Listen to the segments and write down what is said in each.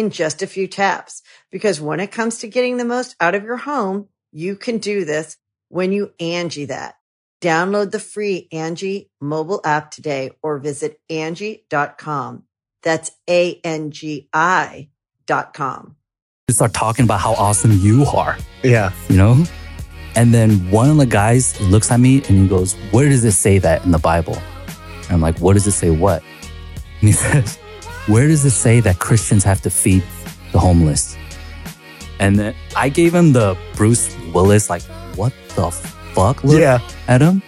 in just a few taps. Because when it comes to getting the most out of your home, you can do this when you Angie that. Download the free Angie mobile app today or visit Angie.com. That's A-N-G-I dot com. You start talking about how awesome you are, Yeah. you know? And then one of the guys looks at me and he goes, Where does it say that in the Bible? And I'm like, What does it say what? And he says, Where does it say that Christians have to feed the homeless? And then I gave him the Bruce Willis, like, What the fuck look Yeah. at him?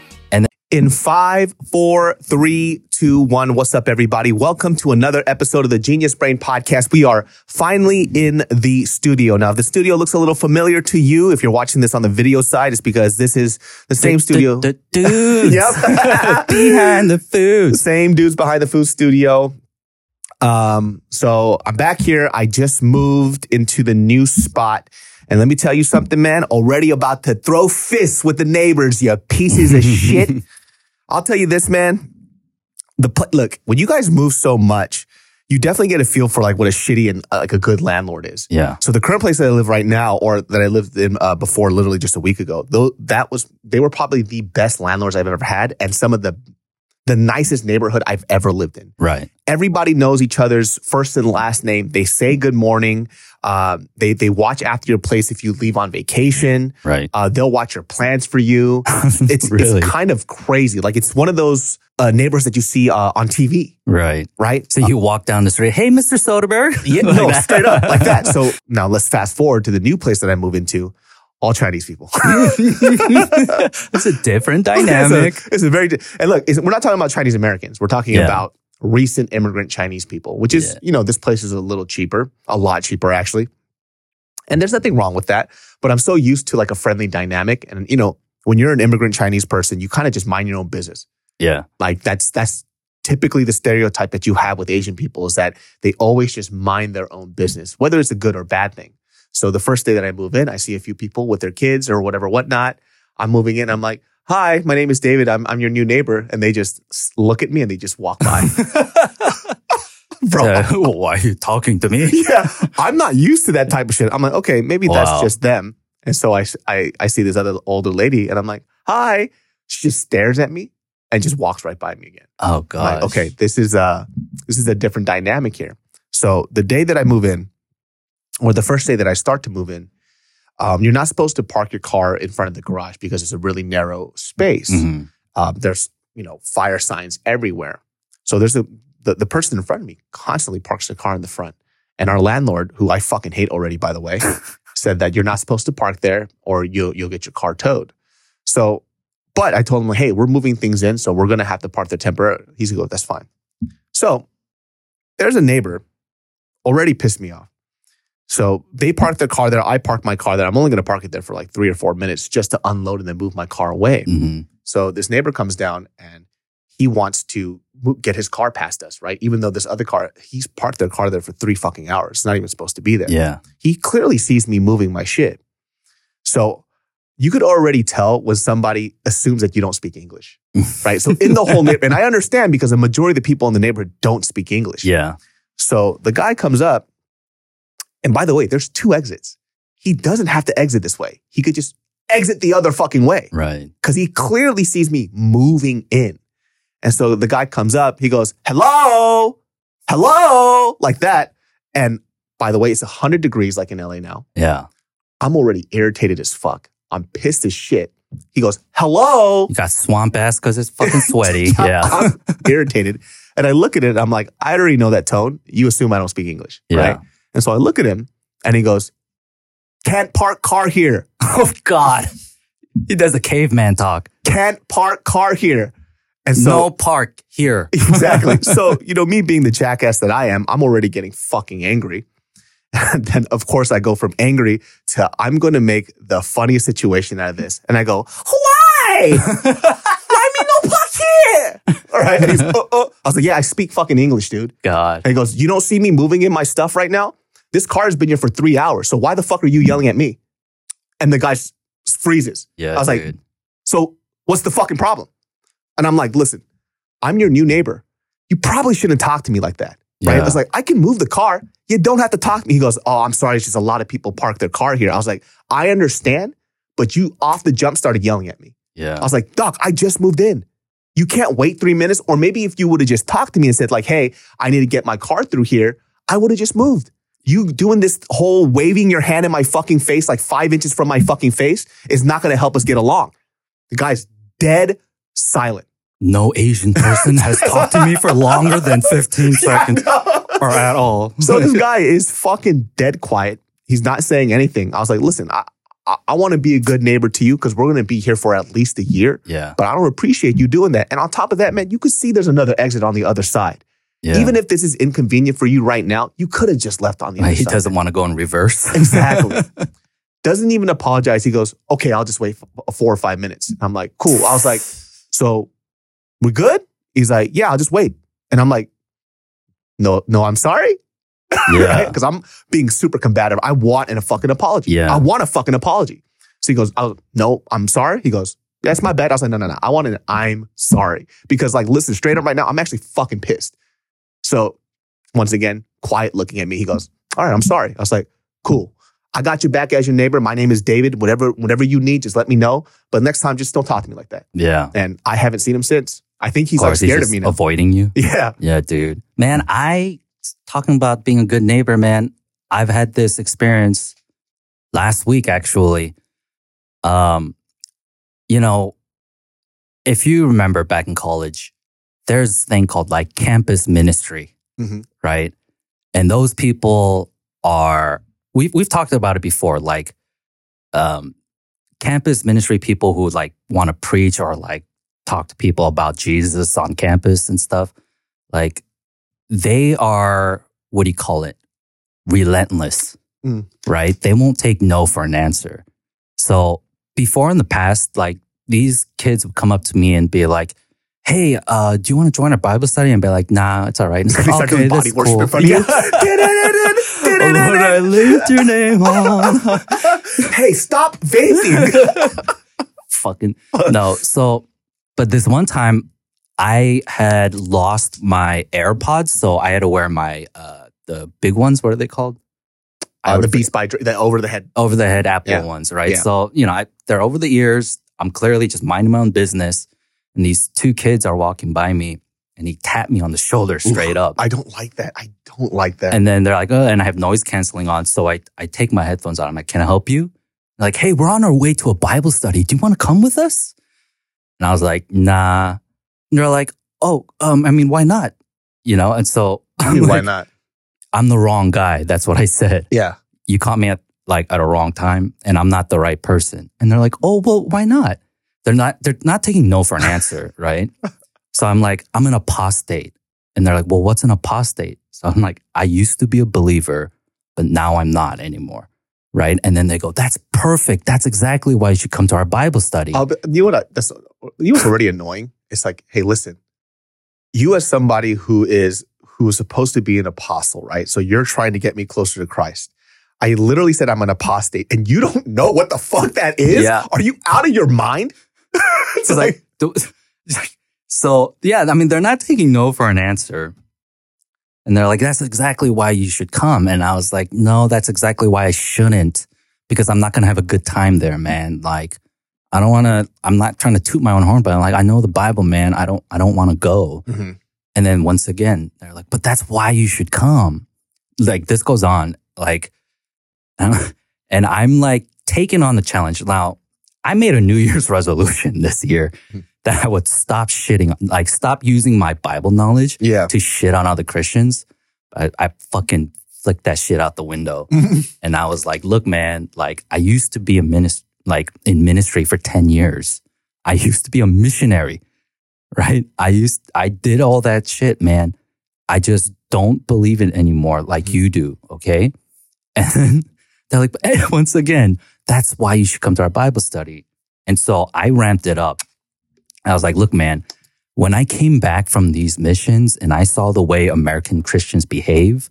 In five, four, three, two, one. What's up, everybody? Welcome to another episode of the Genius Brain Podcast. We are finally in the studio. Now, if the studio looks a little familiar to you, if you're watching this on the video side, it's because this is the same studio. The, the dudes Yep. behind the food. Same dudes behind the food studio. Um, so I'm back here. I just moved into the new spot. And let me tell you something, man, already about to throw fists with the neighbors, you pieces of shit. I'll tell you this, man. The pl- look, when you guys move so much, you definitely get a feel for like what a shitty and uh, like a good landlord is. Yeah. So the current place that I live right now, or that I lived in uh, before, literally just a week ago, though that was they were probably the best landlords I've ever had, and some of the the nicest neighborhood I've ever lived in. Right. Everybody knows each other's first and last name. They say good morning. Uh, they they watch after your place if you leave on vacation. Right. Uh, they'll watch your plans for you. It's Really? it's kind of crazy. Like it's one of those uh, neighbors that you see uh, on TV, Right. right? So you walk down the street, hey, Mr. Soderbergh. Yeah, no, straight up like that. So now let's fast forward to the new place that I move into. All Chinese people. it's a different dynamic. It's a, it's a very and look, we're not talking about Chinese Americans. We're talking Yeah. about recent immigrant Chinese people, which is Yeah. you know this place is a little cheaper, a lot cheaper actually, and there's nothing wrong with that. But I'm so used to like a friendly dynamic, and you know when you're an immigrant Chinese person, you kind of just mind your own business. yeah. Like that's that's typically the stereotype that you have with Asian people is that they always just mind their own business, whether it's a good or bad thing. So the first day that I move in, I see a few people with their kids or whatever, whatnot. I'm moving in. I'm like, "Hi, my name is David. I'm I'm your new neighbor," and they just look at me and they just walk by. Bro, Uh, why are you talking to me? yeah, I'm not used to that type of shit. I'm like, okay, maybe that's just them. And so I, I, I see this other older lady and I'm like, hi. She just stares at me and just walks right by me again. Oh, God. Like, okay, this is uh this is a different dynamic here. So the day that I move in, or the first day that I start to move in, um, you're not supposed to park your car in front of the garage because it's a really narrow space. Mhm. Um, there's you know fire signs everywhere. So there's a the, the person in front of me constantly parks the car in the front. And our landlord, who I fucking hate already, by the way, said that you're not supposed to park there or you'll you'll get your car towed. So, but I told him, hey, we're moving things in, so we're gonna have to park there temporarily. He's gonna go, that's fine. So there's a neighbor already pissed me off. So they parked their car there. I parked my car there. I'm only gonna park it there for like three or four minutes just to unload and then move my car away. Mhm. So this neighbor comes down and he wants to get his car past us, right? Even though this other car, he's parked their car there for three fucking hours. It's not even supposed to be there. Yeah. He clearly sees me moving my shit. So you could already tell when somebody assumes that you don't speak English, right? So in the whole neighborhood, and I understand because the majority of the people in the neighborhood don't speak English. Yeah. So the guy comes up, and by the way, there's two exits. He doesn't have to exit this way. He could just exit the other fucking way Right. because he clearly sees me moving in. And so the guy comes up, he goes, hello, hello, like that. And by the way, it's 100 degrees like in LA now. Yeah. I'm already irritated as fuck. I'm pissed as shit. He goes, hello. You got swamp ass because it's fucking sweaty. yeah. I'm irritated. And I look at it, I'm like, I already know that tone. You assume I don't speak English, Yeah. right? And so I look at him and he goes, can't park car here. Oh God. He does the caveman talk. Can't park car here. And so no park here. exactly. So, you know, me being the jackass that I am, I'm already getting fucking angry. And then, of course, I go from angry to I'm going to make the funniest situation out of this. And I go, why? why me no park here? All right. And he's, "Uh, uh." I was like, yeah, I speak fucking English, dude. God. And he goes, you don't see me moving in my stuff right now? This car has been here for three hours. So why the fuck are you yelling at me? And the guy freezes. Yeah. I was like. So what's the fucking problem? And I'm like, listen, I'm your new neighbor. You probably shouldn't talk to me like that. Right? I was like, I can move the car. You don't have to talk to me. He goes, Oh, I'm sorry. It's just a lot of people park their car here. I was like, I understand, but you off the jump started yelling at me. yeah. I was like, Doc, I just moved in. You can't wait three minutes. Or maybe if you would have just talked to me and said, like, hey, I need to get my car through here, I would have just moved. You doing this whole waving your hand in my fucking face, like five inches from my fucking face, is not going to help us get along. The guy's dead silent. no Asian person has talked to me for longer than 15 seconds or at all. So this guy is fucking dead quiet. He's not saying anything. I was like, listen, I, I, I want to be a good neighbor to you because we're going to be here for at least a year. yeah. But I don't appreciate you doing that. And on top of that, man, you could see there's another exit on the other side. Yeah. Even if this is inconvenient for you right now, you could have just left on the Like, he side. doesn't want to go in reverse. Exactly. Doesn't even apologize. He goes, okay, I'll just wait for four or five minutes. I'm like, cool. I was like, so we good? He's like, yeah, I'll just wait. And I'm like, no, no, I'm sorry. Yeah. Because I'm being super combative. I want a fucking apology. Yeah. I want a fucking apology. So he goes, oh, no, I'm sorry. He goes, that's my bad. I was like, no, no, no. I want an I'm sorry. Because like, listen, straight up right now, I'm actually fucking pissed. So once again, quiet looking at me. He goes, all right, I'm sorry. I was like, cool. I got you back as your neighbor. My name is David. Whatever, whatever you need, just let me know. But next time, just don't talk to me like that. yeah. And I haven't seen him since. I think he's Of like scared of just me now. Avoiding you. yeah. Yeah, dude. Man, I talking about being a good neighbor, man. I've had this experience last week actually. Um, you know, if you remember back in college, there's this thing called like campus ministry, Mhm. right? And those people are we've we've talked about it before, like um campus ministry people who like want to preach or like talk to people about Jesus on campus and stuff. Like they are what do you call it? Relentless. Mm. Right? They won't take no for an answer. So before in the past, like these kids would come up to me and be like, Hey, uh, do you want to join our Bible study? And be like, nah, it's all right. It's like, okay, doing body that's worship cool. in front of you. Oh, Lord, I lift your name on. hey, stop vaping. Fucking no. So, but this one time I had lost my AirPods, so I had to wear my uh the big ones. What are they called? Uh, the Beats by the over the head. over the head Apple Yeah. ones, right? Yeah. So, you know, I, they're over the ears. I'm clearly just minding my own business. And these two kids are walking by me and he tapped me on the shoulder straight up. I don't like that. I don't like that. and then they're like, oh, and I have noise canceling on. So I, I take my headphones out. I'm like, can I help you? They're like, hey, we're on our way to a Bible study. Do you want to come with us? And I was like, nah. And they're like, oh, um, I mean, why not? You know? And so I'm why like, not? I'm the wrong guy. That's what I said Yeah. you caught me at like at a wrong time and I'm not the right person. And they're like, oh, well, why not? They're not, they're not taking no for an answer, right? So I'm like, I'm an apostate. And they're like, well, what's an apostate? So I'm like, I used to be a believer, but now I'm not anymore. Right. And then they go, that's perfect. That's exactly why you should come to our Bible study. Be- you know what? I, that's you know what's already annoying. It's like, hey, listen, you as somebody who is who is supposed to be an apostle, right? So you're trying to get me closer to Christ. I literally said I'm an apostate, and you don't know what the fuck that is. Yeah. Are you out of your mind? It's like, so yeah, I mean, they're not taking no for an answer. And they're like, that's exactly why you should come. And I was like, no, that's exactly why I shouldn't because I'm not going to have a good time there, man. Like, I don't want to, I'm not trying to toot my own horn, but I'm like, I know the Bible, man. I don't, I don't want to go. Mhm. And then once again, they're like, but that's why you should come. Like this goes on. Like, and I'm like taking on the challenge. Now, I made a New Year's resolution this year that I would stop shitting, like stop using my Bible knowledge yeah. to shit on other Christians. I, I fucking flicked that shit out the window. and I was like, look, man, like I used to be a minister, like in ministry for 10 years. I used to be a missionary, right? I used, I did all that shit, man. I just don't believe it anymore like mm-hmm. you do. Okay. And they're like, hey, once again, that's why you should come to our Bible study. And so I ramped it up. I was like, look, man, when I came back from these missions and I saw the way American Christians behave,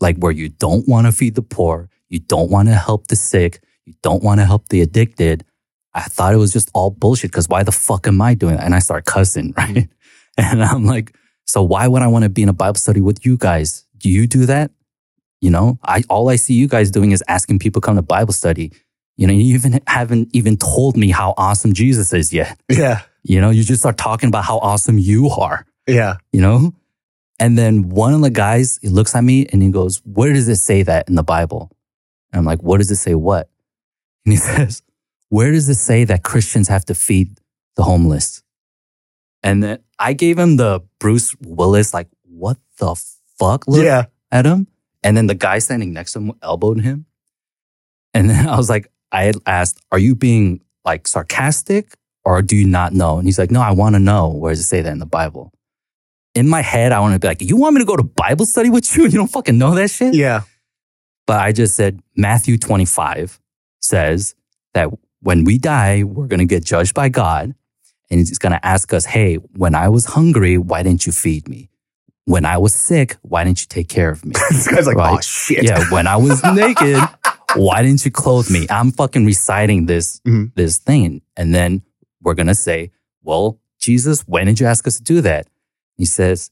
like where you don't want to feed the poor, you don't want to help the sick, you don't want to help the addicted, I thought it was just all bullshit because why the fuck am I doing that? And I start cussing, right? Mm-hmm. And I'm like, so why would I want to be in a Bible study with you guys? Do you do that? You know, I all I see you guys doing is asking people to come to Bible study. You know, you even haven't even told me how awesome Jesus is yet. Yeah. You know, you just start talking about how awesome you are, Yeah. you know? And then one of the guys, he looks at me and he goes, Where does it say that in the Bible? And I'm like, What does it say what? And he says, Where does it say that Christians have to feed the homeless? And then I gave him the Bruce Willis, like, What the fuck look Yeah. at him. And then the guy standing next to him elbowed him. And then I was like, I had asked, Are you being like sarcastic or do you not know? And he's like, No, I want to know. Where does it say that in the Bible? In my head, I want to be like, You want me to go to Bible study with you and you don't fucking know that shit? Yeah. But I just said, Matthew 25 says that when we die, we're going to get judged by God. And he's going to ask us, Hey, when I was hungry, why didn't you feed me? When I was sick, why didn't you take care of me? this guy's like, oh, Right. oh shit. Yeah, when I was naked, why didn't you clothe me? I'm fucking reciting this Mhm. this thing, and then we're gonna say, "Well, Jesus, when did you ask us to do that?" He says,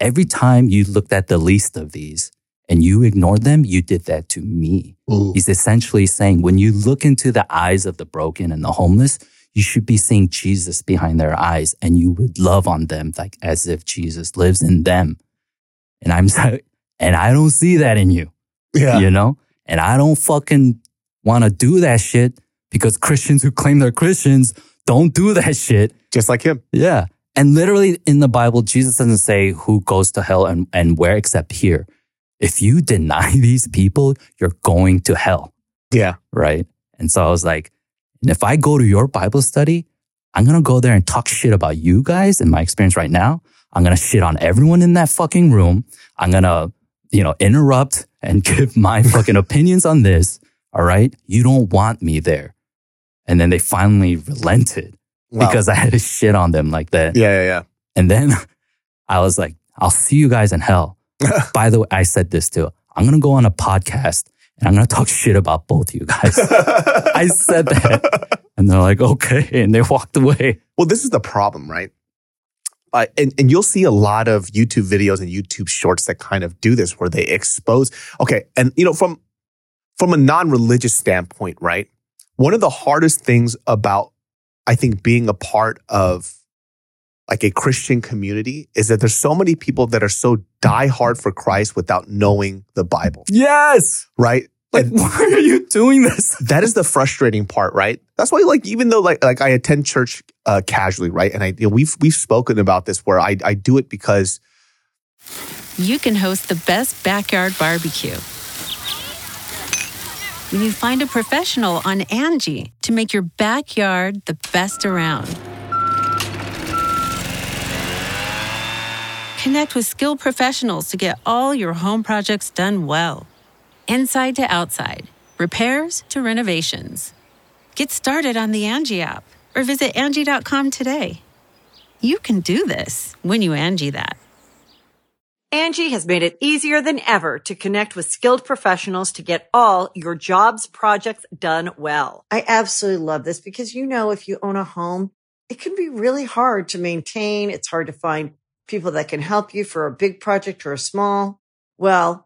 "Every time you looked at the least of these and you ignored them, you did that to me." Ooh. He's essentially saying, when you look into the eyes of the broken and the homeless, you should be seeing Jesus behind their eyes, and you would love on them like as if Jesus lives in them. And I'm sorry, and I don't see that in you Yeah. you know? And I don't fucking want to do that shit because Christians who claim they're Christians don't do that shit. Just like him. Yeah. And literally in the Bible, Jesus doesn't say who goes to hell and, and where except here. If you deny these people, you're going to hell. Yeah. Right. And so I was like, and if I go to your Bible study, I'm going to go there and talk shit about you guys in my experience right now. I'm going to shit on everyone in that fucking room. I'm going to, you know, interrupt and give my fucking opinions on this. All right. You don't want me there. And then they finally relented Wow. because I had to shit on them like that. yeah, yeah, yeah. And then I was like, I'll see you guys in hell. By the way, I said this too. I'm going to go on a podcast and I'm going to talk shit about both of you guys. I said that. And they're like, okay. And they walked away. Well, this is the problem, right? Uh, and, and you'll see a lot of YouTube videos and YouTube shorts that kind of do this where they expose. Okay. And, you know, from, from a non religious standpoint, right? One of the hardest things about, I think, being a part of like a Christian community is that there's so many people that are so diehard for Christ without knowing the Bible, Yes. right? Like, And- why are you doing this? that is the frustrating part, right? That's why, like, even though like like I attend church uh, casually, right, and I you know, we've we've spoken about this where I I do it because you can host the best backyard barbecue. when you find a professional on Angie to make your backyard the best around. Connect with skilled professionals to get all your home projects done well. Inside to outside, repairs to renovations. Get started on the Angie app or visit Angie.com today. You can do this when you Angie that. Angie has made it easier than ever to connect with skilled professionals to get all your jobs projects done well. I absolutely love this because, you know, if you own a home, it can be really hard to maintain. It's hard to find people that can help you for a big project or a small. Well,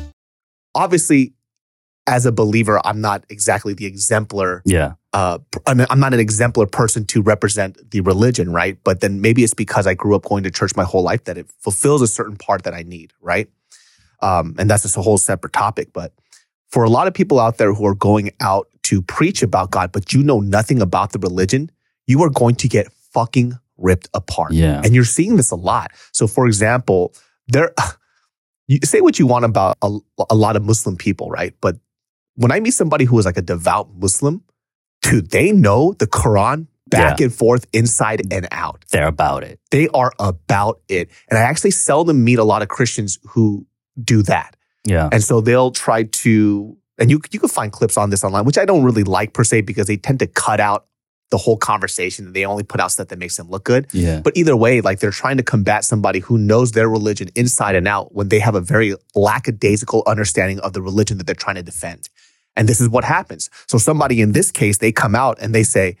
Obviously, as a believer, I'm not exactly the exemplar Yeah. uh, I'm not an exemplar person to represent the religion, right? But then maybe it's because I grew up going to church my whole life that it fulfills a certain part that I need, right? Um, and that's just a whole separate topic. But for a lot of people out there who are going out to preach about God, but you know nothing about the religion, you are going to get fucking ripped apart. Yeah. And you're seeing this a lot. So, for example, there, you say what you want about a, a lot of Muslim people, right? But when I meet somebody who is like a devout Muslim, dude, they know the Quran back Yeah. and forth, inside and out. They're about it. They are about it. And I actually seldom meet a lot of Christians who do that. Yeah. And so they'll try to, and you, you can find clips on this online, which I don't really like per se because they tend to cut out the whole conversation. They only put out stuff that makes them look good. Yeah. But either way, like they're trying to combat somebody who knows their religion inside and out when they have a very lackadaisical understanding of the religion that they're trying to defend. And this is what happens. So somebody in this case, they come out and they say,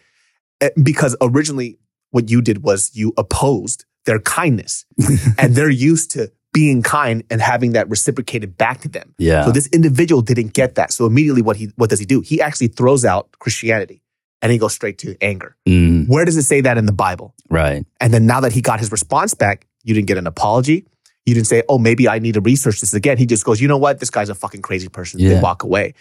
eh, because originally what you did was you opposed their kindness and they're used to being kind and having that reciprocated back to them. Yeah. So this individual didn't get that. So immediately what he, what does he do? He actually throws out Christianity and he goes straight to anger. Mm, Where does it say that in the Bible? right. And then now that he got his response back, you didn't get an apology. You didn't say, oh, maybe I need to research this again. He just goes, you know what? This guy's a fucking crazy person. They walk away.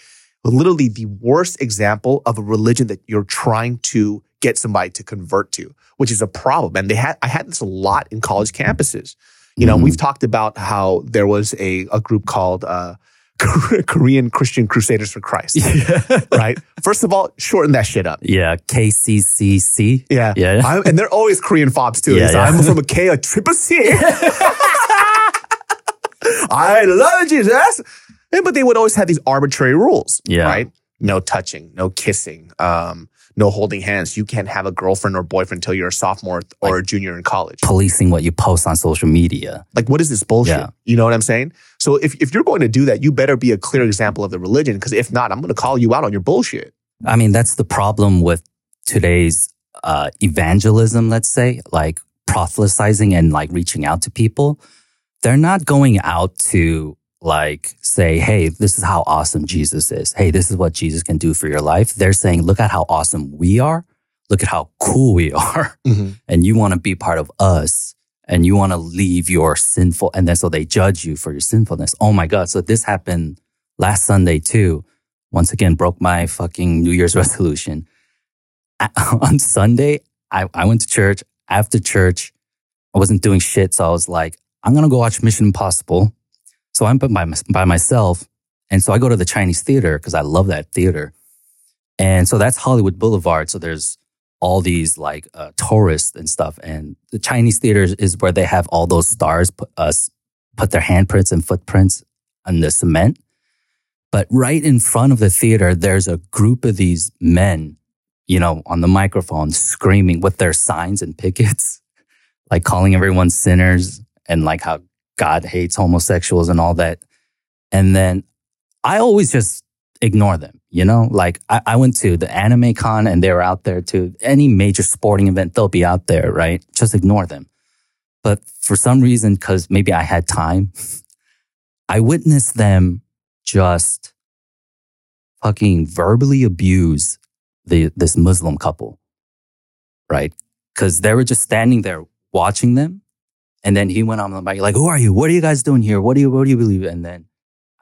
Literally the worst example of a religion that you're trying to get somebody to convert to, which is a problem. And they had, I had this a lot in college campuses. You know, Mhm. we've talked about how there was a, a group called, uh, Korean Christian Crusaders for Christ, right? First of all, shorten that shit up. Yeah. KCCC. Yeah. Yeah. I'm, and they're always Korean fobs too. Yeah, yeah. I'm from a K, a triple C. I love Jesus. And, but they would always have these arbitrary rules, Yeah. right? No touching, no kissing, um, no holding hands. You can't have a girlfriend or boyfriend until you're a sophomore or a junior in college. Policing what you post on social media. Like, what is this bullshit? Yeah. You know what I'm saying? So if, if you're going to do that, you better be a clear example of the religion. Because if not, I'm going to call you out on your bullshit. I mean, that's the problem with today's uh, evangelism, let's say, like proselytizing and like reaching out to people. They're not going out to like say, hey, this is how awesome Jesus is. Hey, this is what Jesus can do for your life. They're saying, look at how awesome we are. Look at how cool we are. And you want to be part of us and you want to leave your sinful. And then so they judge you for your sinfulness. Oh my God. So this happened last Sunday too. Once again, broke my fucking New Year's resolution. I- on Sunday, I, I went to church. After church, I wasn't doing shit. So I was like, I'm going to go watch Mission Impossible. So I'm by, by myself. And so I go to the Chinese theater because I love that theater. And so that's Hollywood Boulevard. So there's all these like uh, tourists and stuff. And the Chinese theater is where they have all those stars put, uh, put their handprints and footprints on the cement. But right in front of the theater, there's a group of these men, you know, on the microphone screaming with their signs and pickets, like calling everyone sinners and like how God hates homosexuals and all that. And then I always just ignore them, you know? Like I, I went to the anime con and they were out there too. Any major sporting event, they'll be out there, right? Just ignore them. But for some reason, cause maybe I had time, I witnessed them just fucking verbally abuse the, this Muslim couple, right? Cause they were just standing there watching them. And then he went on the mic, like, who are you? What are you guys doing here? What do you, what do you believe? And then,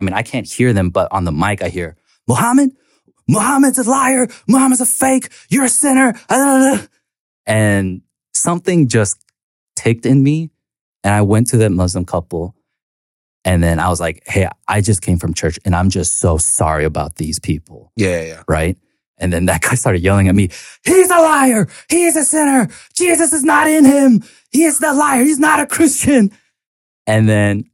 I mean, I can't hear them, but on the mic, I hear, Muhammad, Muhammad's a liar. Muhammad's a fake. You're a sinner. Ah, ah, ah. And something just ticked in me. And I went to that Muslim couple. And then I was like, Hey, I just came from church and I'm just so sorry about these people. Yeah, yeah. Right. And then that guy started yelling at me. He's a liar. He's a sinner. Jesus is not in him. He is the liar. He's not a Christian. And then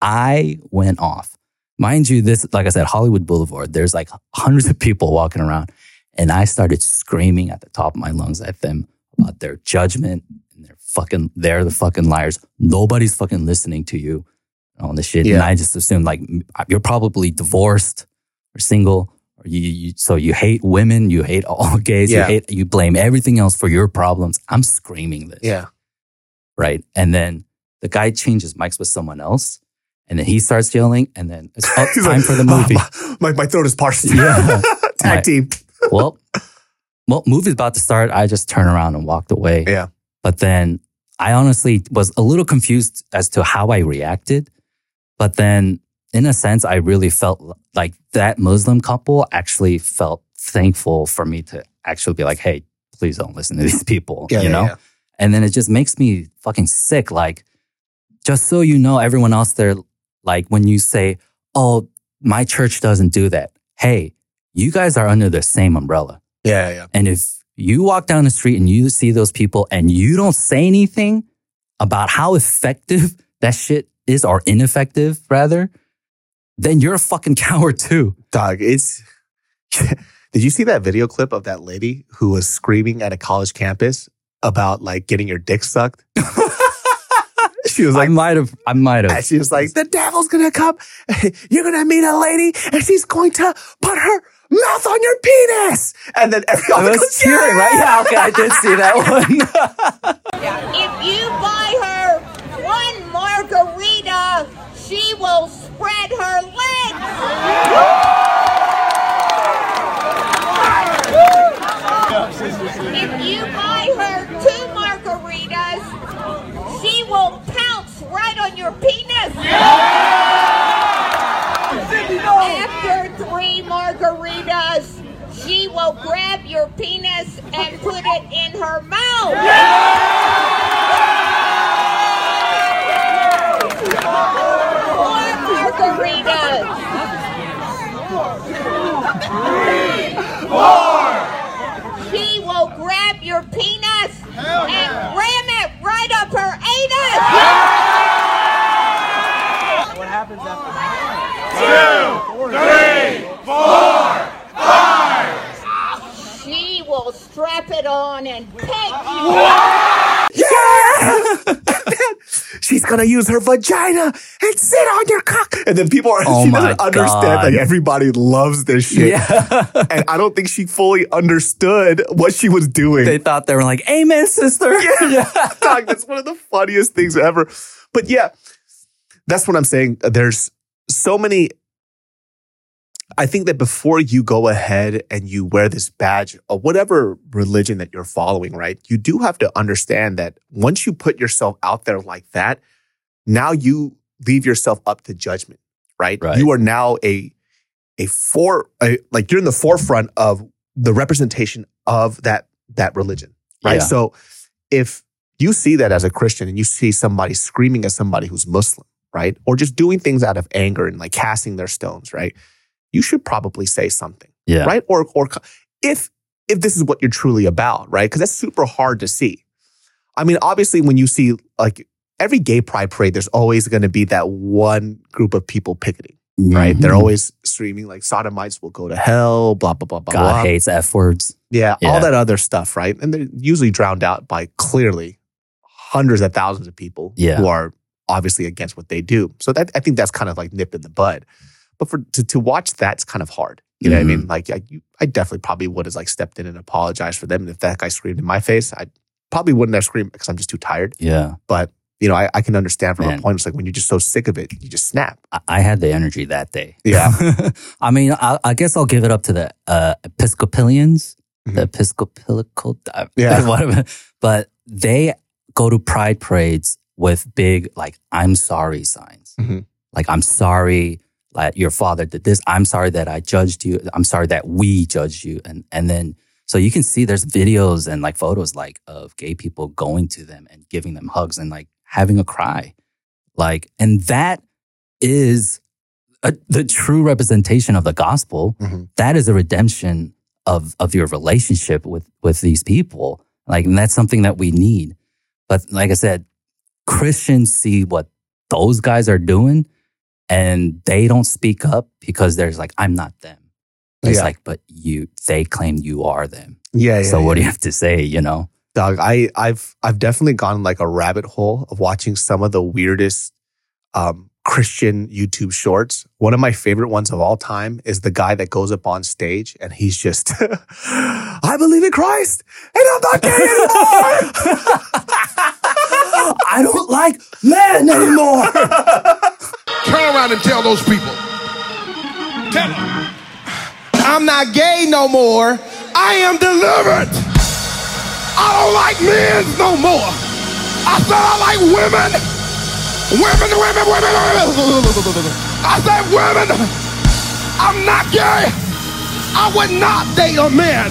I went off. Mind you, this, like I said, Hollywood Boulevard, there's like hundreds of people walking around. And I started screaming at the top of my lungs at them about their judgment and they're fucking, they're the fucking liars. Nobody's fucking listening to you on this shit. Yeah. And I just assumed like you're probably divorced or single or you, you so you hate women, you hate all gays, Yeah. you hate, you blame everything else for your problems. I'm screaming this Yeah. right? And then the guy changes mics with someone else, and then he starts yelling, and then it's time like, for the movie. "Oh, my, my throat is parched. Yeah. Tag My- team. well, well, movie's about to start. I just turned around and walked away. Yeah. But then I honestly was a little confused as to how I reacted. But then, in a sense, I really felt like that Muslim couple actually felt thankful for me to actually be like, "Hey, please don't listen to these people." Yeah, you yeah, know. yeah. And then it just makes me fucking sick. Like, just so you know, everyone else there, like when you say, oh, my church doesn't do that. Hey, you guys are under the same umbrella. Yeah, yeah. And if you walk down the street and you see those people and you don't say anything about how effective that shit is or ineffective, rather, then you're a fucking coward too. Dog, it's. Did you see that video clip of that lady who was screaming at a college campus about like getting your dick sucked? She was like, I might have, I might have. she was like, the devil's gonna come. You're gonna meet a lady and she's going to put her mouth on your penis. And then everyone I was goes, cheering, right? Yeah, okay, I did see that one. If you buy her one margarita, she will spread her legs. If you buy her two margaritas, she will pounce right on your penis. After three margaritas, she will grab your penis and put it in her mouth. Four margaritas. She will grab your penis and ram it right up her anus. She will strap it on and peg you. Yeah! She's gonna use her vagina and sit on your cock. And then people are, Oh she doesn't understand. God. Like everybody loves this shit. yeah. And I don't think she fully understood what she was doing. they thought they were like, amen, sister. yeah. Dog, that's one of the funniest things ever. But yeah, that's what I'm saying. There's so many. I think that before you go ahead and you wear this badge of whatever religion that you're following, right? You do have to understand that once you put yourself out there like that, now you leave yourself up to judgment, right? Right. You are now a a for a, like you're in the forefront of the representation of that that religion, right? Yeah. So if you see that as a Christian and you see somebody screaming at somebody who's Muslim, right? Or just doing things out of anger and like casting their stones, right? You should probably say something, Yeah. right? Or or if if this is what you're truly about, right? Because that's super hard to see. I mean, obviously, when you see like every gay pride parade, there's always going to be that one group of people picketing, right? They're Mhm. always screaming like sodomites will go to hell, blah blah blah blah. God blah. hates F words. Yeah, Yeah. all that other stuff, right? And they're usually drowned out by clearly hundreds of thousands of people Yeah. who are obviously against what they do. So that I think that's kind of like nipped in the bud. But for to, to watch that's kind of hard. You know what I Mm-hmm. mean? Like I, you, I definitely probably would have like stepped in and apologized for them. And if that guy screamed in my face, I probably wouldn't have screamed because I'm just too tired. Yeah. But you know, I, I can understand from Man. a point. It's like when you're just so sick of it, you just snap. I, I had the energy that day. Yeah. I mean, I, I guess I'll give it up to the uh, Episcopalians, Mhm. the Episcopalical. uh, Yeah. whatever. But they go to pride parades with big, like, I'm sorry signs. Mhm. Like, I'm sorry that your father did this. I'm sorry that I judged you. I'm sorry that we judged you. And, and then, so you can see there's videos and like photos like of gay people going to them and giving them hugs and like having a cry. Like, and that is a, the true representation of the gospel. Mhm. That is a redemption of of your relationship with with these people. Like, and that's something that we need. But like I said, Christians see what those guys are doing, and they don't speak up because there's like, I'm not them. It's Yeah. like, but you, they claim you are them. Yeah. yeah so yeah. what do you have to say? You know? Dog, I, I've I've definitely gone like a rabbit hole of watching some of the weirdest um, Christian YouTube shorts. One of my favorite ones of all time is the guy that goes up on stage and he's just, I believe in Christ and I'm not gay anymore. I don't like men anymore. Turn around and tell those people. Tell them. I'm not gay no more. I am delivered. I don't like men no more. I said I like women. Women, women, women, women. I said women. I'm not gay. I would not date a man.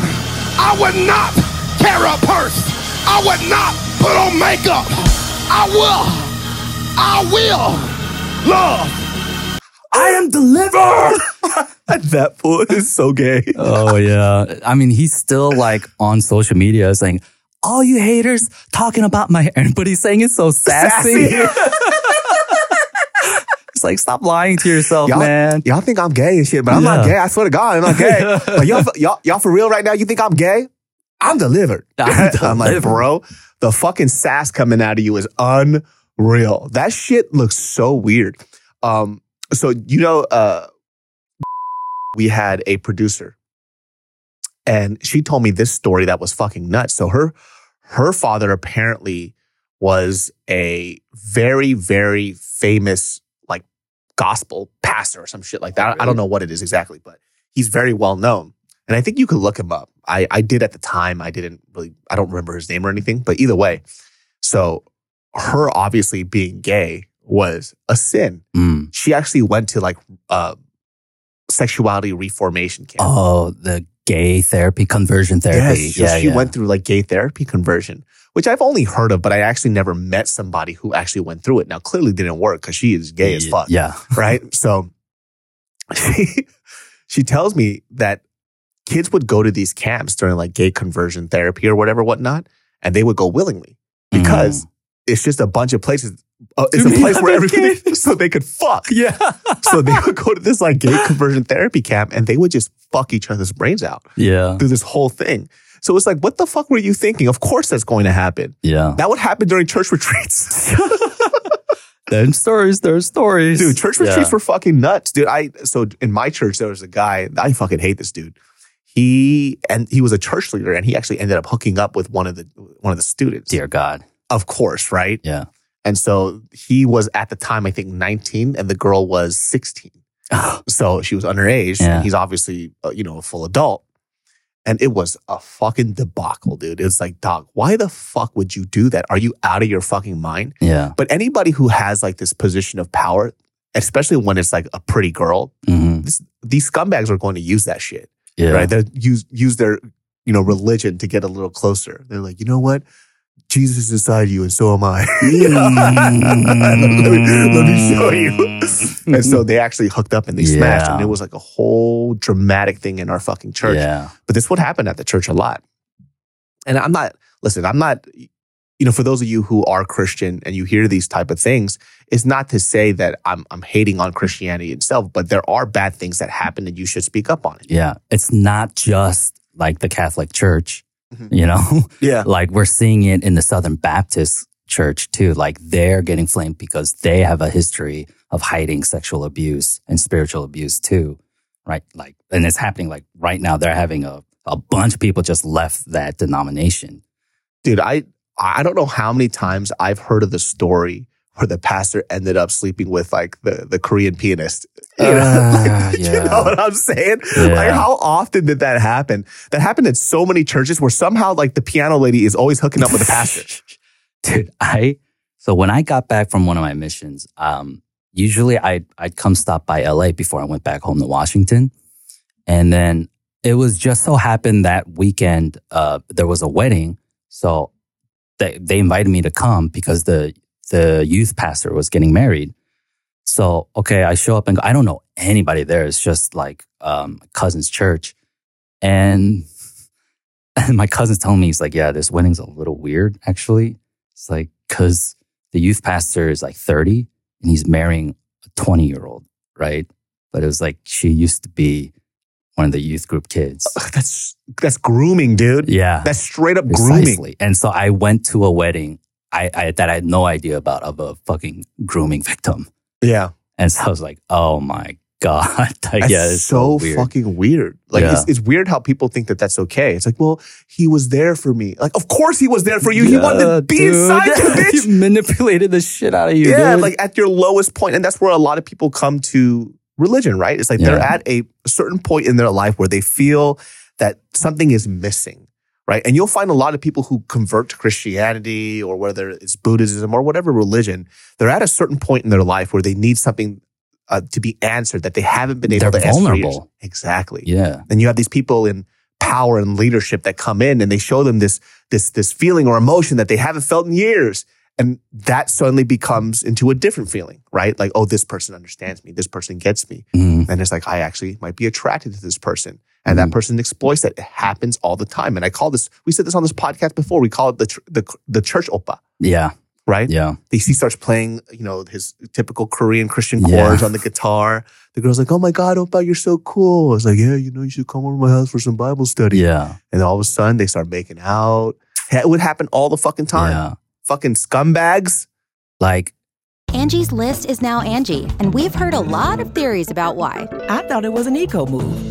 I would not carry a purse. I would not put on makeup. I will. I will love. I am delivered. At that fool is so gay. oh yeah. I mean, he's still like on social media saying, all you haters talking about my hair, but he's saying it so sassy. it's like, stop lying to yourself, Y'all, man. y'all think I'm gay and shit, but I'm not gay. I swear to God, I'm not gay. But y'all, y'all, y'all for real right now? You think I'm gay? I'm delivered. I'm I'm like, bro, the fucking sass coming out of you is unreal. That shit looks so weird. Um, so you know, uh, we had a producer, and she told me this story that was fucking nuts. So her her father apparently was a very very famous like gospel pastor or some shit like that. I don't know what it is exactly, but he's very well known. And I think you could look him up. I, I did at the time. I didn't really, I don't remember his name or anything, but either way. So her obviously being gay was a sin. Mm. She actually went to like uh, sexuality reformation camp. Oh, the gay therapy, conversion therapy. Yes, yeah, she yeah. went through like gay therapy conversion, which I've only heard of, but I actually never met somebody who actually went through it. Now, clearly didn't work because she is gay as fuck. Yeah. Right. So she, she tells me that kids would go to these camps during like gay conversion therapy or whatever, whatnot, and they would go willingly because it's just a bunch of places. Uh, it's a place where other everybody, so they could fuck. Yeah. So they would go to this like gay conversion therapy camp and they would just fuck each other's brains out Yeah. through this whole thing. So it's like, what the fuck were you thinking? Of course that's going to happen. Yeah. That would happen during church retreats. Them stories, there's stories. dude, church Yeah. retreats were fucking nuts. Dude, I so in my church there was a guy, I fucking hate this dude. He and he was a church leader and he actually ended up hooking up with one of the one of the students. Dear God. Of course, right? Yeah. And so he was at the time, I think, 19 and the girl was 16. So she was underage. Yeah. And he's obviously, uh, you know, a full adult. And it was a fucking debacle, dude. It's like, dog, why the fuck would you do that? Are you out of your fucking mind? Yeah. But anybody who has like this position of power, especially when it's like a pretty girl, Mhm. this, these scumbags are going to use that shit, Yeah. right? They use use their you know, religion to get a little closer. They're like, you know what? Jesus is inside you and so am I. let, me, mm. let me show you. Mm-hmm. and so they actually hooked up and they smashed. And it was like a whole dramatic thing in our fucking church. Yeah. But this would happen at the church a lot. And I'm not, listen, I'm not, you know, for those of you who are Christian and you hear these type of things, it's not to say that I'm, I'm hating on Christianity itself, but there are bad things that happen and you should speak up on it. Yeah. It's not just like the Catholic Church. you know? Yeah. like we're seeing it in the Southern Baptist Church too. Like they're getting flamed because they have a history of hiding sexual abuse and spiritual abuse too. Right. Like, and it's happening like right now. They're having a, a bunch of people just left that denomination. Dude, I, I don't know how many times I've heard of the story where the pastor ended up sleeping with like the, the Korean pianist. You know, Ah, you yeah. know what I'm saying? Yeah. Like how often did that happen? That happened in so many churches where somehow like the piano lady is always hooking up with the pastor. Dude, I so when I got back from one of my missions, um, usually I'd I'd come stop by LA before I went back home to Washington. And then it was just so happened that weekend uh there was a wedding. So they they invited me to come because the the youth pastor was getting married. So okay, I show up and go, I don't know anybody there. It's just like um cousin's church. And and my cousin's telling me, he's like, yeah, this wedding's a little weird, actually. It's like, cause the youth pastor is like 30 and he's marrying a 20 year old, right? But it was like, she used to be one of the youth group kids. That's, that's grooming, dude. Yeah. That's straight up grooming. And so I went to a wedding I, I that I had no idea about of a fucking grooming victim. Yeah. And so I was like, oh my God. like, yeah, it's so, so, weird. fucking weird. Like Yeah. it's, it's weird how people think that that's okay. It's like, well, he was there for me. Like, of course he was there for you. he wanted to be dude. inside you, bitch. he manipulated the shit out of you. yeah, dude. like at your lowest point, and that's where a lot of people come to religion, right? It's like they're at a certain point in their life where they feel that something is missing, right? And you'll find a lot of people who convert to Christianity or whether it's Buddhism or whatever religion, they're at a certain point in their life where they need something uh, to be answered that they haven't been able They're to vulnerable. Exactly. yeah. And you have these people in power and leadership that come in and they show them this this this feeling or emotion that they haven't felt in years. And that suddenly becomes into a different feeling, right? Like, oh, this person understands me. This person gets me. Mhm. And it's like, I actually might be attracted to this person. And that mm-hmm. person exploits that. It happens all the time. And I call this, we said this on this podcast before. We call it the, the, the church oppa, Yeah. right? Yeah. He he starts playing, you know, his typical Korean Christian Yeah. chords on the guitar. The girl's like, "Oh my God, Oppa, you're so cool." I was like, "Yeah, you know, you should come over to my house for some Bible study." Yeah. And then all of a sudden, they start making out. It would happen all the fucking time. Yeah. Fucking scumbags. Like, Angie's list is now Angi, and we've heard a lot of theories about why. I thought it was an eco move.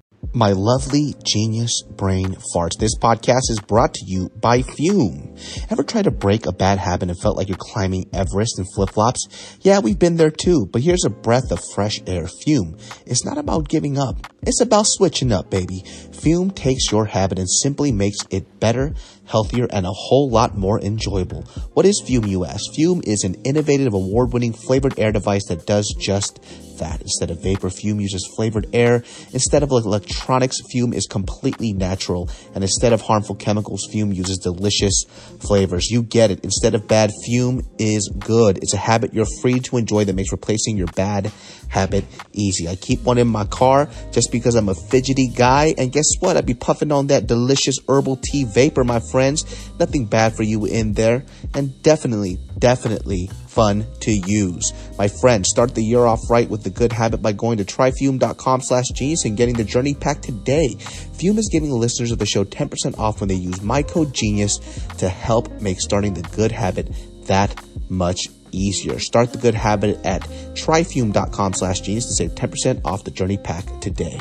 My lovely genius brain farts. This podcast is brought to you by Fume. Ever tried to break a bad habit and felt like you're climbing Everest in flip flops? Yeah, we've been there too, but here's a breath of fresh air. Fume. It's not about giving up. It's about switching up, baby. Fume takes your habit and simply makes it better, healthier, and a whole lot more enjoyable. What is Fume, you ask? Fume is an innovative, award-winning flavored air device that does just that. Instead of vapor, Fume uses flavored air. Instead of electronics, Fume is completely natural. And instead of harmful chemicals, Fume uses delicious flavors. You get it. Instead of bad, Fume is good. It's a habit you're free to enjoy that makes replacing your bad habit easy. I keep one in my car just because I'm a fidgety guy. And guess what? I'd be puffing on that delicious herbal tea vapor, my friends. Nothing bad for you in there. And definitely, definitely fun to use. My friends, start the year off right with the good habit by going to tryfume.com slash genius and getting the journey pack today. Fume is giving listeners of the show 10% off when they use my code genius to help make starting the good habit that much easier. Start the good habit at tryfume.com slash genius to save 10% off the journey pack today.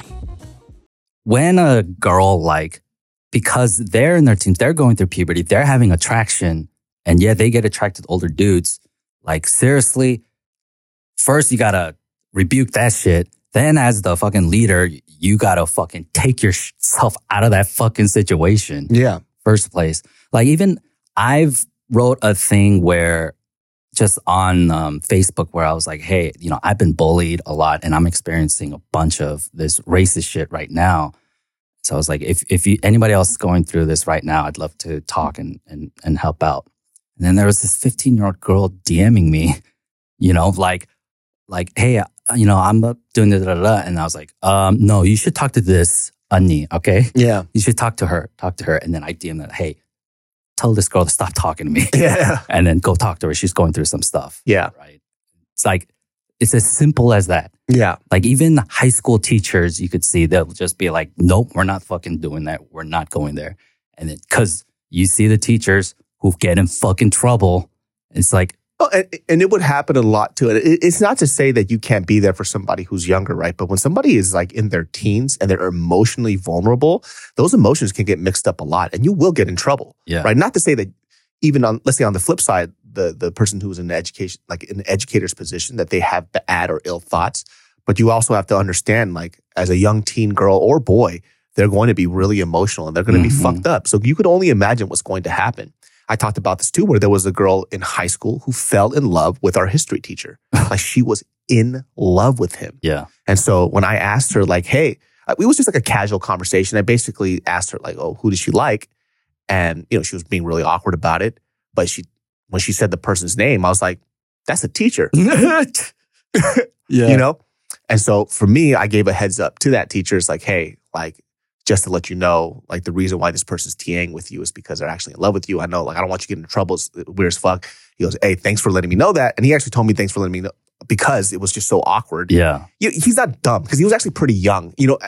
when a girl like because they're in their teens, they're going through puberty, they're having attraction, and yeah, they get attracted to older dudes. Like seriously, first you gotta rebuke that shit. Then as the fucking leader, you gotta fucking take yourself out of that fucking situation. Yeah. First place. Like even I've wrote a thing where just on um, Facebook where I was like, hey, you know, I've been bullied a lot and I'm experiencing a bunch of this racist shit right now. So I was like, if if you, anybody else is going through this right now, I'd love to talk and and and help out. And then there was this 15 year old girl DMing me, you know, like like, hey, uh, you know, I'm uh, doing da da da, and I was like, um, no, you should talk to this Annie, okay? Yeah. You should talk to her, talk to her, and then I DM that, hey, tell this girl to stop talking to me. Yeah. and then go talk to her. She's going through some stuff. Yeah. Right. It's like, it's as simple as that. Yeah. Like even high school teachers, you could see they'll just be like, nope, we're not fucking doing that. We're not going there. And then, cause you see the teachers who get in fucking trouble. It's like, Oh, and, and it would happen a lot too. And it, it's not to say that you can't be there for somebody who's younger, right? But when somebody is like in their teens and they're emotionally vulnerable, those emotions can get mixed up a lot and you will get in trouble. Yeah. Right. Not to say that even on, let's say on the flip side, the, the person who's in the education, like in the educator's position, that they have bad or ill thoughts. But you also have to understand, like, as a young teen girl or boy, they're going to be really emotional and they're going to Mhm. be fucked up. So you could only imagine what's going to happen. I talked about this too, where there was a girl in high school who fell in love with our history teacher. like she was in love with him. yeah. And so when I asked her, like, hey, it was just like a casual conversation. I basically asked her, like, oh, who does she like? And, you know, she was being really awkward about it. But she, when she said the person's name, I was like, that's a teacher, Yeah. you know? And so for me, I gave a heads up to that teacher. It's like, hey, like, just to let you know, like the reason why this person's TAing with you is because they're actually in love with you. I know, like, I don't want you to get into trouble. It's weird as fuck. He goes, hey, thanks for letting me know that. And he actually told me thanks for letting me know because it was just so awkward Yeah. you- he's not dumb because he was actually pretty young. You know,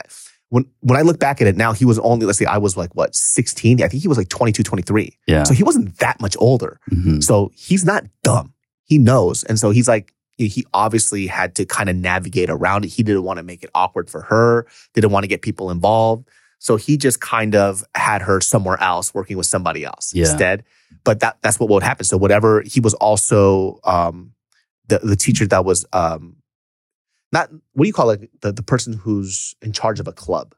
when when I look back at it now, he was only, let's say I was like, what, 16? I think he was like 22, 23. Yeah. So he wasn't that much older. Mhm. So he's not dumb. He knows. And so he's like, he obviously had to kind of navigate around it. He didn't want to make it awkward for her, didn't want to get people involved. So he just kind of had her somewhere else working with somebody else Yeah. instead. But that that's what would happen. So whatever he was also um the the teacher that was um not what do you call it? The the person who's in charge of a club.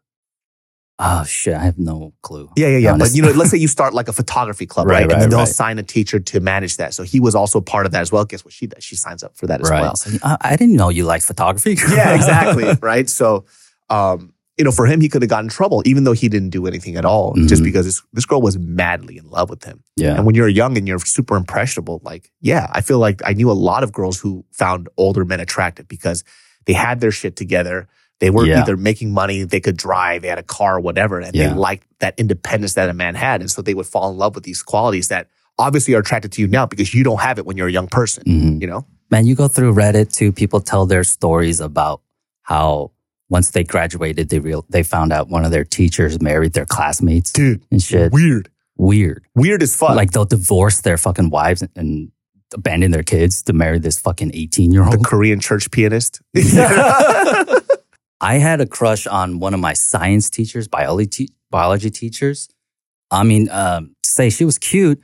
Oh shit. I have no clue. Yeah, yeah, yeah. But you know, let's say you start like a photography club, right? Right, and then they'll right. assign a teacher to manage that. So he was also part of that as well. Guess what she does? She signs up for that as well. So, I, I didn't know you liked photography. yeah, exactly. right. So, um, you know, for him, he could have gotten in trouble, even though he didn't do anything at all, just Mhm. because this, this girl was madly in love with him. yeah. And when you're young and you're super impressionable, like, yeah, I feel like I knew a lot of girls who found older men attractive because they had their shit together. They were Yeah. either making money, they could drive, they had a car, or whatever, and Yeah. they liked that independence that a man had. And so they would fall in love with these qualities that obviously are attracted to you now because you don't have it when you're a young person, Mhm. you know? Man, you go through Reddit too. People tell their stories about how once they graduated, they real they found out one of their teachers married their classmates Dude, and shit. weird. Weird. Weird as fuck. Like they'll divorce their fucking wives and abandon their kids to marry this fucking eighteen year the old. Korean church pianist. I had a crush on one of my science teachers, biology te- biology teachers. I mean, um, say she was cute.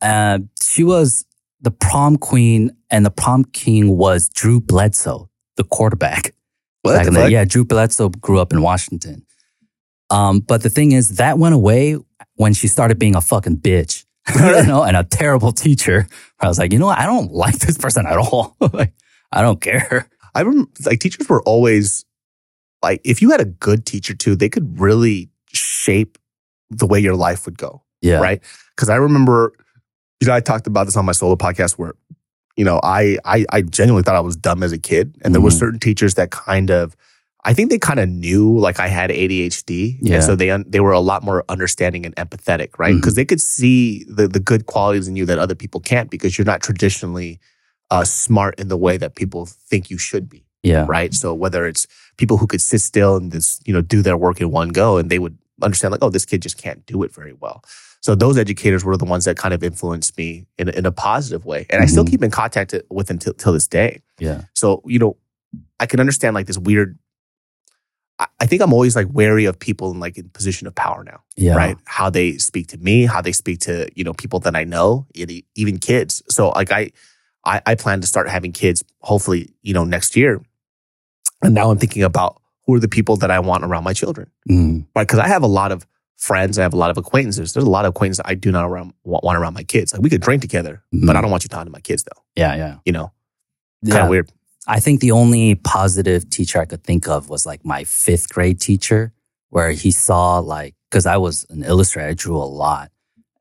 Uh, she was the prom queen, and the prom king was Drew Bledsoe, the quarterback. What back the in the- fuck? yeah, Drew Bledsoe grew up in Washington. Um, but the thing is, that went away when she started being a fucking bitch, you know, and a terrible teacher. I was like, you know what? I don't like this person at all. like, I don't care. I remember like teachers were always like if you had a good teacher too, they could really shape the way your life would go. Yeah. Right. Cause I remember, you know, I talked about this on my solo podcast where, you know, I I, I genuinely thought I was dumb as a kid. And there were Mhm. certain teachers that kind of I think they kind of knew like I had ADHD. Yeah. And so they they were a lot more understanding and empathetic, right? Because they could see the the good qualities in you that other people can't because you're not traditionally uh, smart in the way that people think you should be Yeah. right? So whether it's people who could sit still and just you know do their work in one go, and they would understand like, oh, this kid just can't do it very well. So those educators were the ones that kind of influenced me in a, in a positive way, and I still Mhm. keep in contact with them till, till this day. Yeah. So you know, I can understand like this weird. I, I think I'm always like wary of people in like in position of power now, Yeah. right? How they speak to me, how they speak to you know people that I know, even kids. So like I, I, I plan to start having kids hopefully, you know, next year. And now I'm thinking about who are the people that I want around my children, Mm. right? Because I have a lot of friends, I have a lot of acquaintances. There's a lot of acquaintances I do not around, want, want around my kids. Like we could drink together, but I don't want you talking to my kids though. Yeah, yeah. You know, kind Yeah. of weird. I think the only positive teacher I could think of was like my fifth grade teacher, where he saw like, cause I was an illustrator, I drew a lot.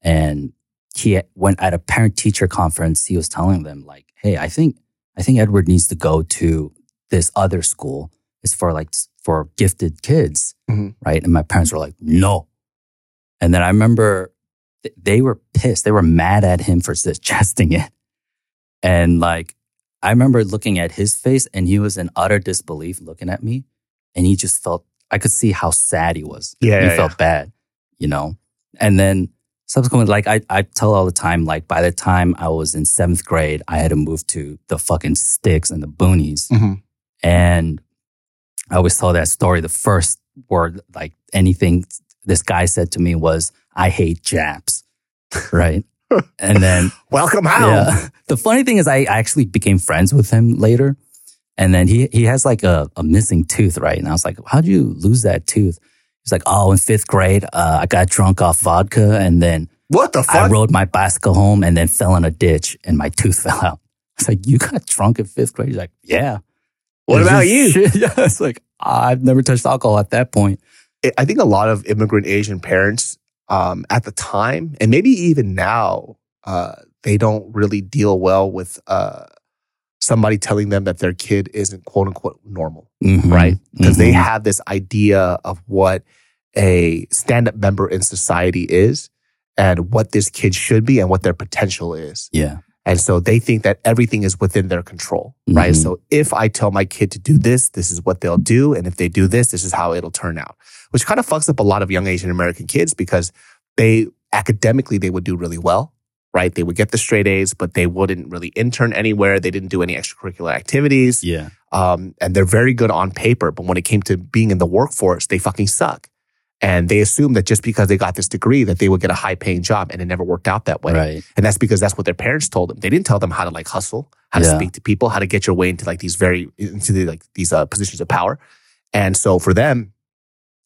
And he went at a parent teacher conference, he was telling them like, Hey, I think, I think Edward needs to go to this other school. It's for like, for gifted kids. Mhm. Right. And my parents were like, no. And then I remember th- they were pissed. They were mad at him for suggesting it. And like, I remember looking at his face and he was in utter disbelief looking at me. And he just felt, I could see how sad he was. Yeah, He yeah, felt yeah. bad, you know? And then subsequently, like I, I tell all the time, like by the time I was in seventh grade, I had to move to the fucking sticks and the boonies. Mhm. And I always tell that story. The first word, like anything this guy said to me was, I hate Japs. Right. and then Welcome home. yeah. The funny thing is, I actually became friends with him later. And then he, he has like a, a missing tooth, right? And I was like, how'd you lose that tooth? He's like, oh, in fifth grade, uh, I got drunk off vodka and then What the I rode my bicycle home and then fell in a ditch and my tooth fell out. I was like, you got drunk in fifth grade? He's like, yeah. What about you? Yeah. It's like, I've never touched alcohol at that point. I- think a lot of immigrant Asian parents um, at the time, and maybe even now, uh, they don't really deal well with uh, somebody telling them that their kid isn't quote unquote normal, Mhm. right? Because they Mhm. have this idea of what a stand up member in society is and what this kid should be and what their potential is. Yeah. And so they think that everything is within their control, right? Mhm. So if I tell my kid to do this, this is what they'll do. And if they do this, this is how it'll turn out, which kind of fucks up a lot of young Asian American kids because they academically, they would do really well, right? They would get the straight A's, but they wouldn't really intern anywhere. They didn't do any extracurricular activities. Yeah. Um, and they're very good on paper. But when it came to being in the workforce, they fucking suck. And they assumed that just because they got this degree that they would get a high paying job and it never worked out that way. Right. And that's because that's what their parents told them. They didn't tell them how to like hustle, how to Yeah. speak to people, how to get your way into like these very into the, like these uh, positions of power. And so for them,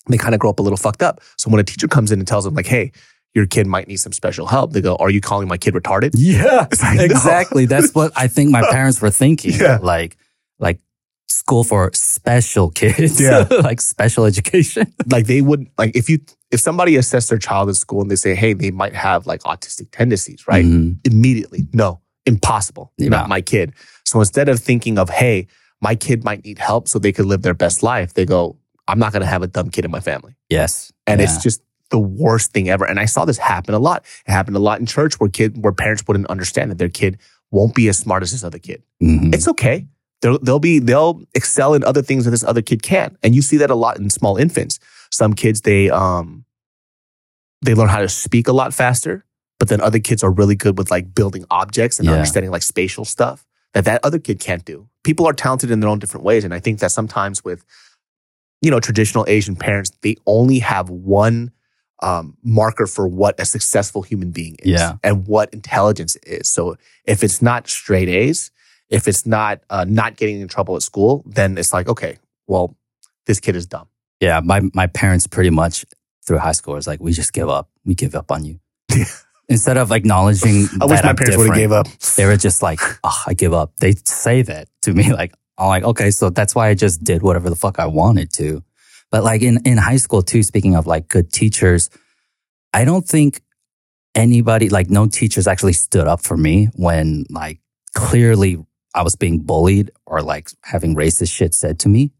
they kind of grow up a little fucked up. So when a teacher comes in and tells them like, "Hey, your kid might need some special help," they go, "Are you calling my kid retarded?" Yeah, like, no. exactly. That's what I think my parents were thinking. Yeah. Like, like school for special kids. Yeah. like special education. like they would like if you if somebody assessed their child in school and they say, "Hey, they might have like autistic tendencies," right? Mhm. Immediately, no, impossible, Yeah. not my kid. So instead of thinking of, "Hey, my kid might need help so they could live their best life," they go, "I'm not going to have a dumb kid in my family." Yes. and Yeah. it's just the worst thing ever. And I saw this happen a lot. It happened a lot in church where kid where parents wouldn't understand that their kid won't be as smart as this other kid. Mhm. It's okay. They'll, they'll be they'll excel in other things that this other kid can, and you see that a lot in small infants. Some kids they um they learn how to speak a lot faster, but then other kids are really good with like building objects and Yeah. understanding like spatial stuff that that other kid can't do. People are talented in their own different ways, and I think that sometimes with you know traditional Asian parents, they only have one um, marker for what a successful human being is Yeah. and what intelligence is. So if it's not straight A's, if it's not uh, not getting in trouble at school, then it's like okay, well, this kid is dumb. Yeah. My, my parents pretty much through high school was like, we just give up. We give up on you. Instead of acknowledging I wish my I'm parents would have gave up. They were just like, oh, I give up. They say that to me. Like, I'm like, okay, so that's why I just did whatever the fuck I wanted to. But like in, in high school too, speaking of like good teachers, I don't think anybody, like no teachers actually stood up for me when like clearly I was being bullied or like having racist shit said to me.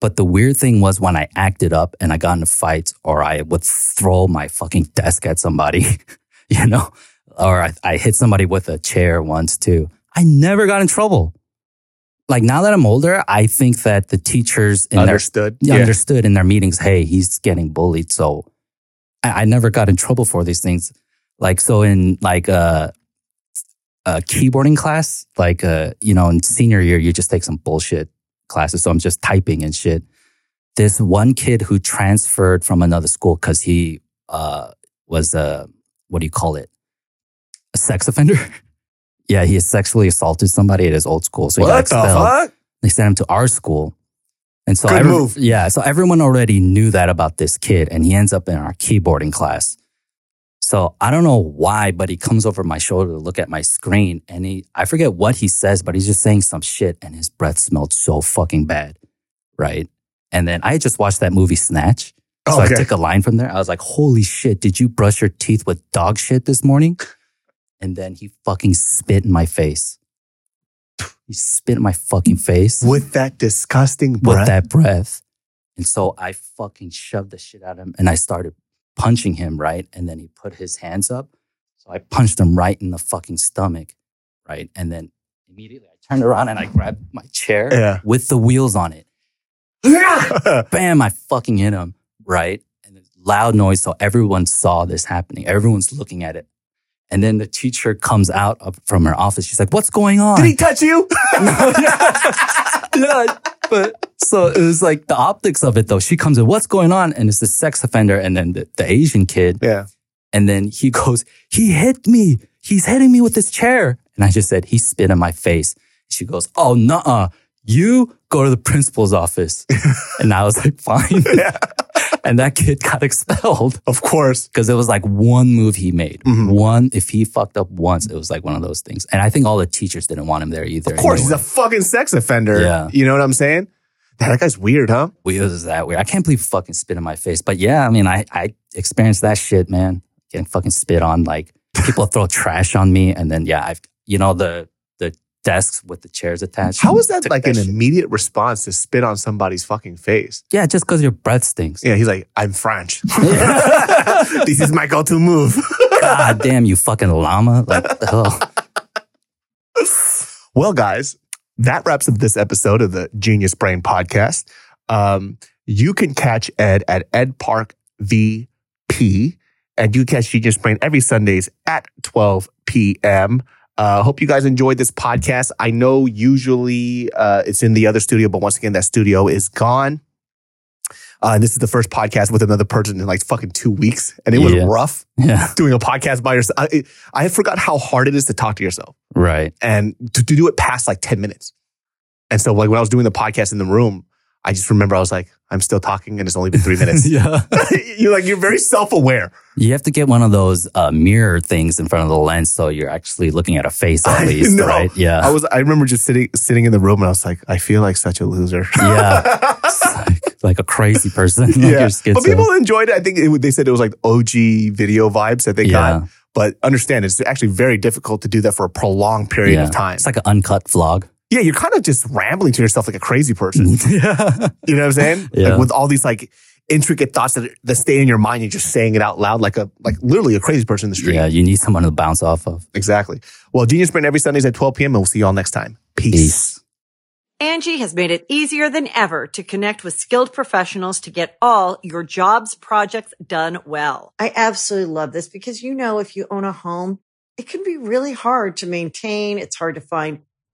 But the weird thing was when I acted up and I got into fights or I would throw my fucking desk at somebody, you know, or I, I hit somebody with a chair once too. I never got in trouble. Like now that I'm older, I think that the teachers in Understood. their Yeah. understood in their meetings, hey, he's getting bullied. So I, I never got in trouble for these things. Like so in like uh, a keyboarding class, like uh, you know, in senior year, you just take some bullshit classes. So I'm just typing and shit. This one kid who transferred from another school because he uh, was a what do you call it? A sex offender. Yeah, he sexually assaulted somebody at his old school. So he What got the expelled. fuck? They sent him to our school. And so Good every- move. Yeah, so everyone already knew that about this kid, and he ends up in our keyboarding class. So I don't know why, but he comes over my shoulder to look at my screen, and he I forget what he says, but he's just saying some shit, and his breath smelled so fucking bad, right? And then I had just watched that movie Snatch. So Okay. I took a line from there. I was like, holy shit, did you brush your teeth with dog shit this morning? And then he fucking spit in my face. He spit in my fucking face With that disgusting breath. with that breath. And so I fucking shoved the shit out of him and I started punching him, right? And then he put his hands up. So I punched him right in the fucking stomach, right? And then immediately I turned around and I grabbed my chair Yeah. with the wheels on it. Bam, I fucking hit him, right? And it's loud noise. So everyone saw this happening. Everyone's looking at it. And then the teacher comes out from her office. She's like, What's going on? Did he touch you? yeah, but so it was like the optics of it though. She comes in, what's going on? And it's the sex offender and then the, the Asian kid. yeah. And then he goes, he hit me. He's hitting me with his chair. And I just said, he spit in my face. She goes, oh, nuh You go to the principal's office. and I was like, fine. and that kid got expelled Of course. because it was like one move he made. Mhm. One, if he fucked up once, it was like one of those things. And I think all the teachers didn't want him there either. Of course, he's a fucking sex offender. Yeah. You know what I'm saying? That guy's weird, huh? weird is that weird? I can't believe fucking spit in my face. But yeah, I mean, I, I experienced that shit, man. Getting fucking spit on. Like people throw trash on me. And then, yeah, I've, you know, the, the desks with the chairs attached. How is that like an shit. immediate response to spit on somebody's fucking face? Yeah, just because your breath stinks. Yeah, he's like, I'm French. this is my go-to move. God damn, you fucking llama. Like, hell? well, guys, that wraps up this episode of the Genius Brain podcast. Um, you can catch Ed at Ed Park VP, and you catch Genius Brain every Sundays at 12 p.m. Uh, hope you guys enjoyed this podcast. I know usually uh, it's in the other studio, but once again, that studio is gone. Uh, and this is the first podcast with another person in like fucking two weeks, and it was Yeah. rough Yeah, doing a podcast by yourself. I, I forgot how hard it is to talk to yourself right. and to, to do it past like 10 minutes. And so like when I was doing the podcast in the room, I just remember I was like, I'm still talking and it's only been three minutes. yeah. you're like, you're very self-aware. You have to get one of those uh, mirror things in front of the lens so you're actually looking at a face at I least, know. right? Yeah. I was, I remember just sitting, sitting in the room and I was like, I feel like such a loser. yeah. Like, like a crazy person. yeah. But people enjoyed it. I think it, they said it was like OG video vibes that they Yeah. got. But understand, it's actually very difficult to do that for a prolonged period Yeah. of time. It's like an uncut vlog. Yeah, you're kind of just rambling to yourself like a crazy person. yeah. You know what I'm saying? Yeah. Like with all these like intricate thoughts that, that stay in your mind, you're just saying it out loud like a like literally a crazy person in the street. Yeah, you need someone to bounce off of. Exactly. Well, Genius Brain every Sundays at 12 p.m. and we'll see you all next time. Peace. Peace. Angi has made it easier than ever to connect with skilled professionals to get all your jobs projects done well. I absolutely love this because, you know, if you own a home, it can be really hard to maintain. It's hard to find